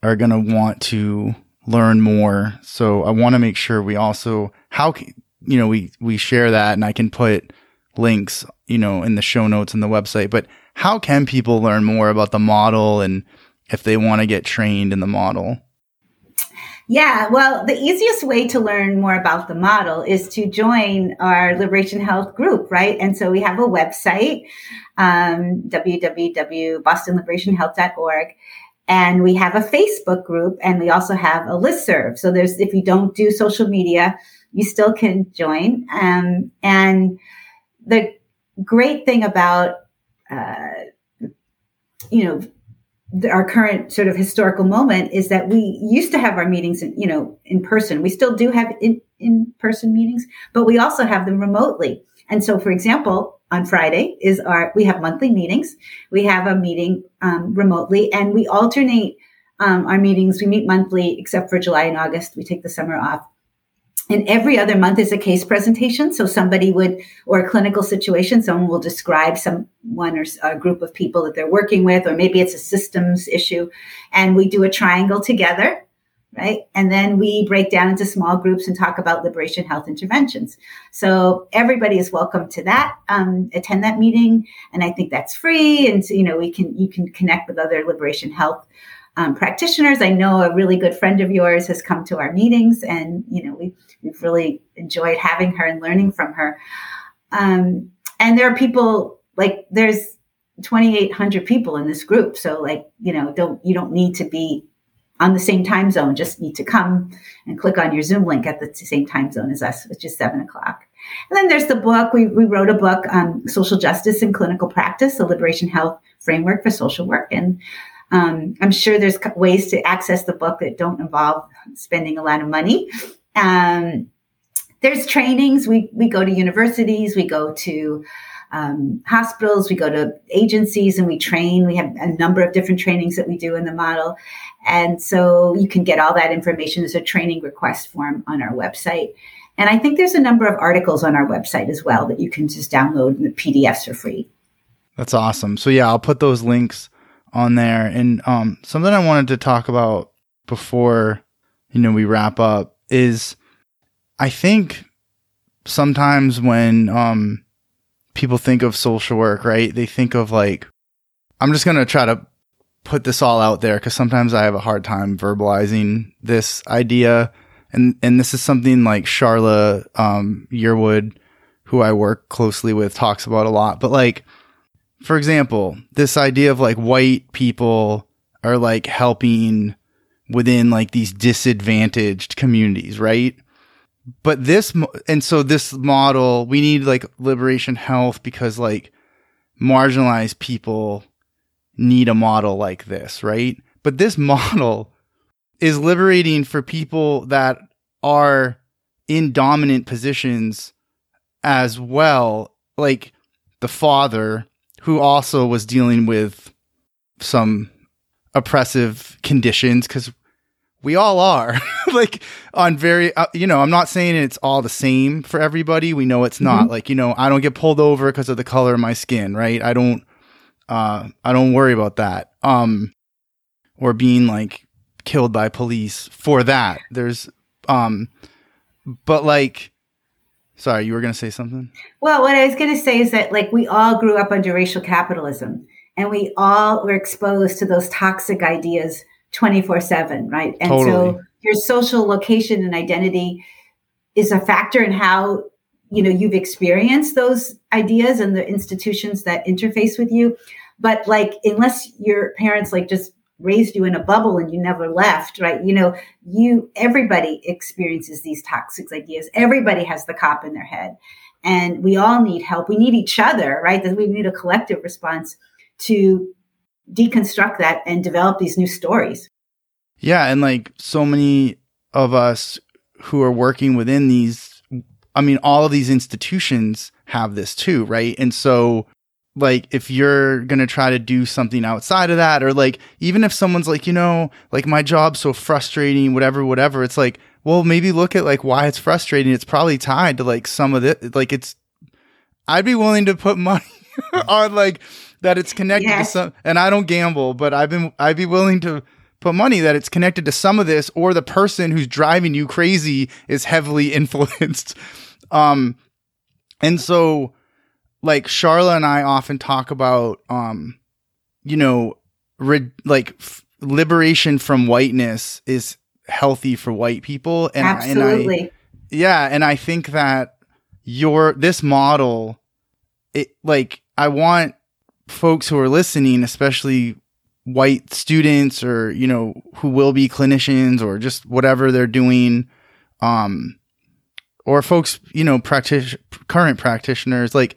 are going to want to learn more. So I want to make sure we also how can, you know we we share that and I can put links, you know, in the show notes and the website, but how can people learn more about the model and if they want to get trained in the model? Yeah, well, the easiest way to learn more about the model is to join our Liberation Health group, right? And so we have a website, um, www.bostonliberationhealth.org. And we have a Facebook group and we also have a list serve. So there's, if you don't do social media, you still can join. Um, and the great thing about, uh, you know, our current sort of historical moment is that we used to have our meetings in, you know, in person. We still do have in, in person meetings, but we also have them remotely. And so, for example, on Friday is our, we have monthly meetings. We have a meeting um, remotely and we alternate um, our meetings. We meet monthly, except for July and August. We take the summer off. And every other month is a case presentation. So somebody would, or a clinical situation, someone will describe someone or a group of people that they're working with, or maybe it's a systems issue. And we do a triangle together right? And then we break down into small groups and talk about liberation health interventions. So everybody is welcome to that. Um, attend that meeting, and I think that's free. And so, you know, we can you can connect with other liberation health um, practitioners. I know a really good friend of yours has come to our meetings, and you know we we've really enjoyed having her and learning from her. Um, and there are people like there's 2,800 people in this group, so like you know don't you don't need to be on the same time zone, just need to come and click on your Zoom link at the same time zone as us, which is seven o'clock. And then there's the book. We, we wrote a book on social justice and clinical practice, the Liberation Health Framework for Social Work. And um, I'm sure there's ways to access the book that don't involve spending a lot of money. Um, there's trainings. We, we go to universities, we go to um, hospitals, we go to agencies and we train. We have a number of different trainings that we do in the model. And so you can get all that information as a training request form on our website. And I think there's a number of articles on our website as well that you can just download and the PDFs are free. That's awesome. So yeah, I'll put those links on there. And um, something I wanted to talk about before, you know, we wrap up is I think sometimes when um, people think of social work, right? They think of like, I'm just going to try to put this all out there because sometimes I have a hard time verbalizing this idea. And, and this is something like Charla um, Yearwood, who I work closely with, talks about a lot. But like, for example, this idea of like white people are like helping within like these disadvantaged communities, right? But this and so this model we need like liberation health because like marginalized people need a model like this right? But this model is liberating for people that are in dominant positions as well like the father who also was dealing with some oppressive conditions because we all are. Like on very uh, you know i'm not saying it's all the same for everybody. We know it's not. Mm-hmm. like you know i don't get pulled over because of the color of my skin right? I don't uh i don't worry about that um or being like killed by police for that. There's um but like sorry you were going to say something? Well what i was going to say is that like we all grew up under racial capitalism and we all were exposed to those toxic ideas 24 7 right? And totally. so your social location and identity is a factor in how you know you've experienced those ideas and the institutions that interface with you. But like unless your parents like just raised you in a bubble and you never left right? You know you everybody experiences these toxic ideas. Everybody has the cop in their head. And we all need help. We need each other right? That we need a collective response to deconstruct that and develop these new stories. Yeah and like so many of us who are working within these i mean all of these institutions have this too right? And so like if you're going to try to do something outside of that or like even if someone's like you know like my job's so frustrating whatever whatever it's like well maybe look at like why it's frustrating. It's probably tied to like some of it like it's i'd be willing to put money on like that it's connected yes. to some and i don't gamble but i've been i'd be willing to put money that it's connected to some of this or the person who's driving you crazy is heavily influenced um and so like Sharla and I often talk about, um, you know, re- like f- liberation from whiteness is healthy for white people, and absolutely, and I, yeah, and I think that your this model, it like I want folks who are listening, especially white students or you know who will be clinicians or just whatever they're doing um or folks you know practice current practitioners like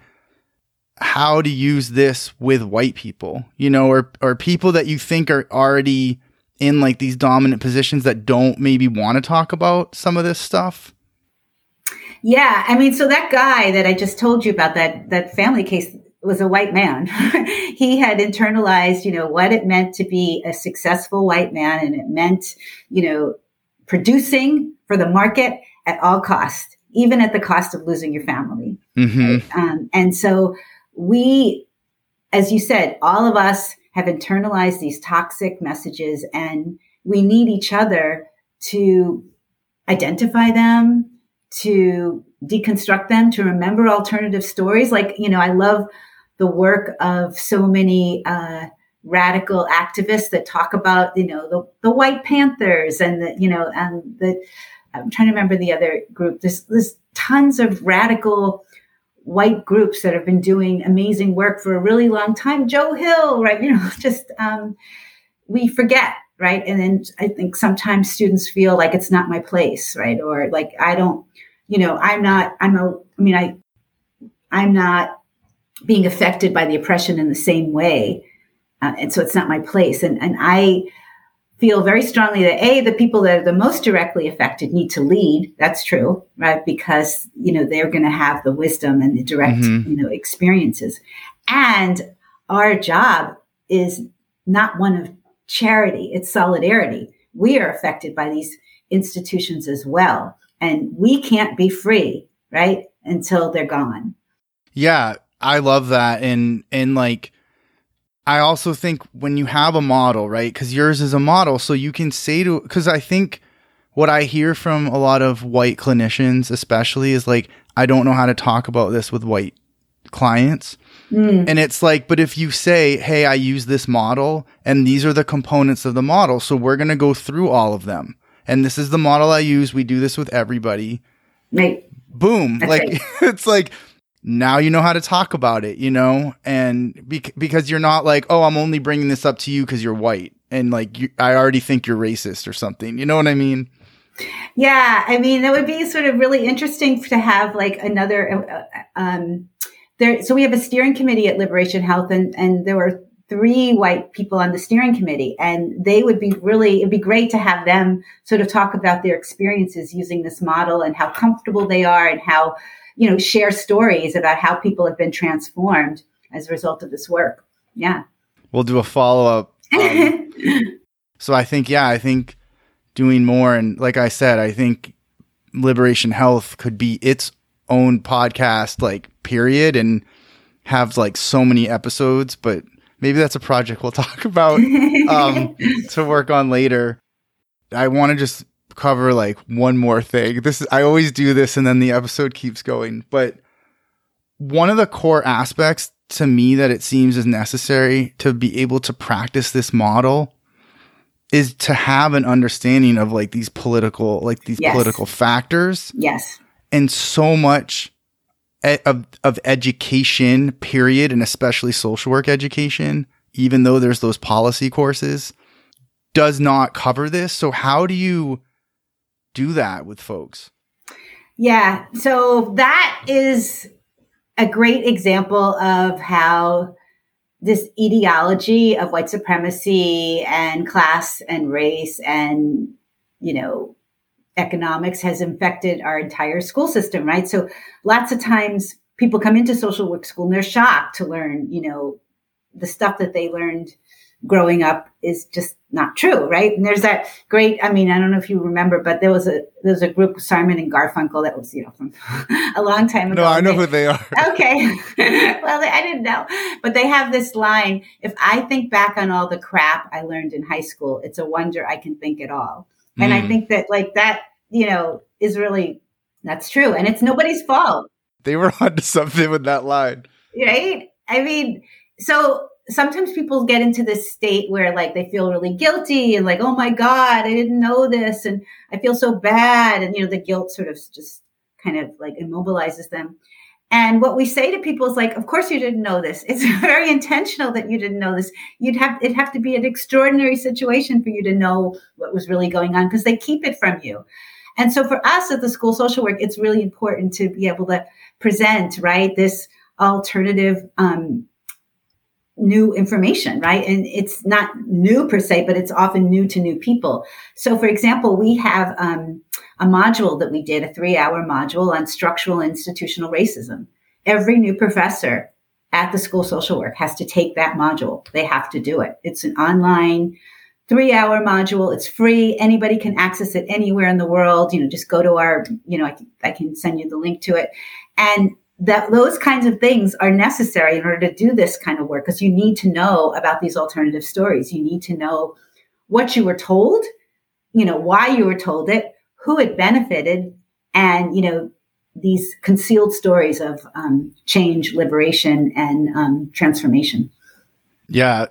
how to use this with white people, you know, or or people that you think are already in like these dominant positions that don't maybe want to talk about some of this stuff? Yeah, I mean, so that guy that I just told you about that that family case was a white man. he had internalized, you know, what it meant to be a successful white man and it meant, you know, producing for the market at all cost, even at the cost of losing your family. Mm-hmm. Right? Um, and so we, as you said, all of us have internalized these toxic messages and we need each other to identify them, to deconstruct them, to remember alternative stories. Like, you know, I love the work of so many uh, radical activists that talk about, you know, the, the White Panthers and the, you know, and the, I'm trying to remember the other group. There's, there's tons of radical white groups that have been doing amazing work for a really long time. Joe Hill, right? You know, just um, we forget, right? And then I think sometimes students feel like it's not my place, right? Or like I don't, you know, I'm not. I'm a. I mean, I, I'm not being affected by the oppression in the same way, uh, and so it's not my place. And and I feel very strongly that a the people that are the most directly affected need to lead. That's true right? Because you know they're going to have the wisdom and the direct mm-hmm. you know experiences. And our job is not one of charity it's solidarity. We are affected by these institutions as well. And we can't be free right until they're gone. Yeah i love that and and like I also think when you have a model, right? Because yours is a model, so you can say to, because I think what I hear from a lot of white clinicians, especially, is like, I don't know how to talk about this with white clients. Mm. And it's like, but if you say, hey, I use this model and these are the components of the model, so we're going to go through all of them. And this is the model I use. We do this with everybody. Right. Boom. That's like, right. it's like, now you know how to talk about it, you know, and be- because you're not like, oh, I'm only bringing this up to you because you're white, and like you, I already think you're racist or something. You know what I mean? Yeah, I mean that would be sort of really interesting to have like another. Uh, um, there, so we have a steering committee at Liberation Health, and and there were three white people on the steering committee, and they would be really. It'd be great to have them sort of talk about their experiences using this model and how comfortable they are, and how you know, share stories about how people have been transformed as a result of this work. Yeah. We'll do a follow up. Um, so I think, yeah, I think doing more. And like I said, I think Liberation Health could be its own podcast, like, period, and have like so many episodes. But maybe that's a project we'll talk about um, to work on later. I want to just cover like one more thing. This is, I always do this and then the episode keeps going. But one of the core aspects to me that it seems is necessary to be able to practice this model is to have an understanding of like these political like these yes. political factors. Yes. And so much of of education period and especially social work education even though there's those policy courses does not cover this. So how do you do that with folks? Yeah. So that is a great example of how this ideology of white supremacy and class and race and, you know, economics has infected our entire school system, right? So lots of times people come into social work school and they're shocked to learn, you know, the stuff that they learned growing up is just not true, right? And there's that great, I mean, I don't know if you remember, but there was a there was a group Simon and Garfunkel that was, you know, from a long time ago. No, I know who they are. Okay. well, I didn't know. But they have this line, if I think back on all the crap I learned in high school, it's a wonder I can think at all. Mm. And I mm. think that like that, you know, is really that's true. And it's nobody's fault. They were onto something with that line. Right? I mean, so sometimes people get into this state where like they feel really guilty and like, oh my God, I didn't know this and I feel so bad. And, you know, the guilt sort of just kind of like immobilizes them. And what we say to people is like, of course you didn't know this. It's very intentional that you didn't know this. You'd have, it'd have to be an extraordinary situation for you to know what was really going on because they keep it from you. And so for us at the school social work, it's really important to be able to present, right, this alternative um, new information, right? And it's not new per se, but it's often new to new people. So, for example, we have um, a module that we did, a three hour module on structural institutional racism. Every new professor at the school social work has to take that module. They have to do it. It's an online three hour module. It's free. Anybody can access it anywhere in the world. You know, just go to our, you know, I can, I can send you the link to it. And that those kinds of things are necessary in order to do this kind of work because you need to know about these alternative stories. You need to know what you were told, you know, why you were told it, who it benefited, and, you know, these concealed stories of um, change, liberation, and um, transformation. Yeah.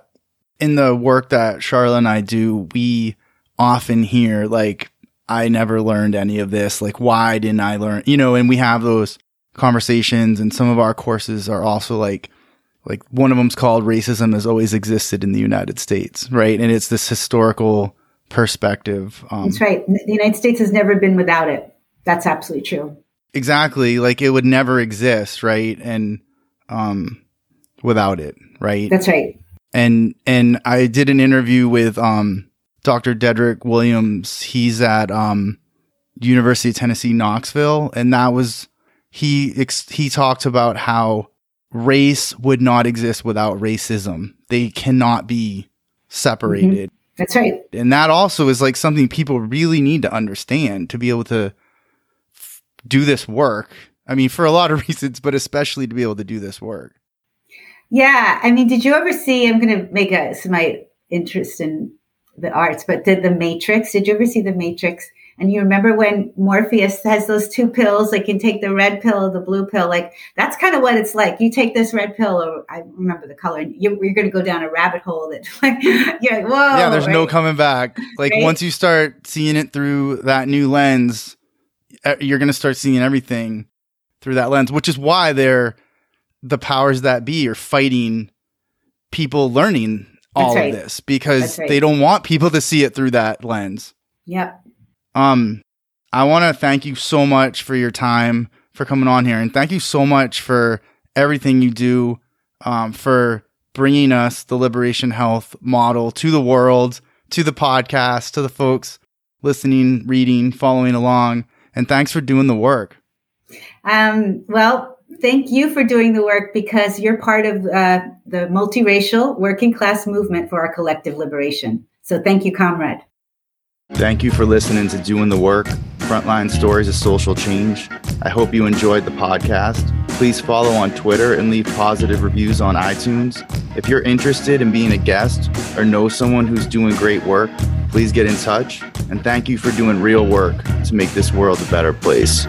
In the work that Charlotte and I do, we often hear, like, I never learned any of this. Like, why didn't I learn? You know, and we have those conversations and some of our courses are also like like one of them's called racism has always existed in the United States, right? And it's this historical perspective. Um, That's right. The United States has never been without it. That's absolutely true. Exactly. Like it would never exist, right? And um without it, right? That's right. And and I did an interview with um Dr. Dedrick Williams. He's at um University of Tennessee Knoxville and that was he ex- he talked about how race would not exist without racism. They cannot be separated. Mm-hmm. That's right. And that also is like something people really need to understand to be able to f- do this work. I mean, for a lot of reasons, but especially to be able to do this work. Yeah. I mean, did you ever see? I'm going to make a, my interest in the arts, but did the Matrix? Did you ever see the Matrix? And you remember when Morpheus has those two pills, like you take the red pill or the blue pill, like that's kind of what it's like. You take this red pill, or I remember the color, and you're, you're going to go down a rabbit hole that, like, you're like, whoa. Yeah, there's right? no coming back. Like right? once you start seeing it through that new lens, you're going to start seeing everything through that lens, which is why they're the powers that be are fighting people learning all right. of this because right. they don't want people to see it through that lens. Yep. Um, I want to thank you so much for your time for coming on here, and thank you so much for everything you do, um, for bringing us the Liberation Health model to the world, to the podcast, to the folks listening, reading, following along, and thanks for doing the work. Um, well, thank you for doing the work because you're part of uh, the multiracial working class movement for our collective liberation. So thank you, comrade. Thank you for listening to Doin' the Work Frontline Stories of Social Change. I hope you enjoyed the podcast. Please follow on Twitter and leave positive reviews on iTunes. If you're interested in being a guest or know someone who's doing great work, please get in touch. and thank you for doing real work to make this world a better place.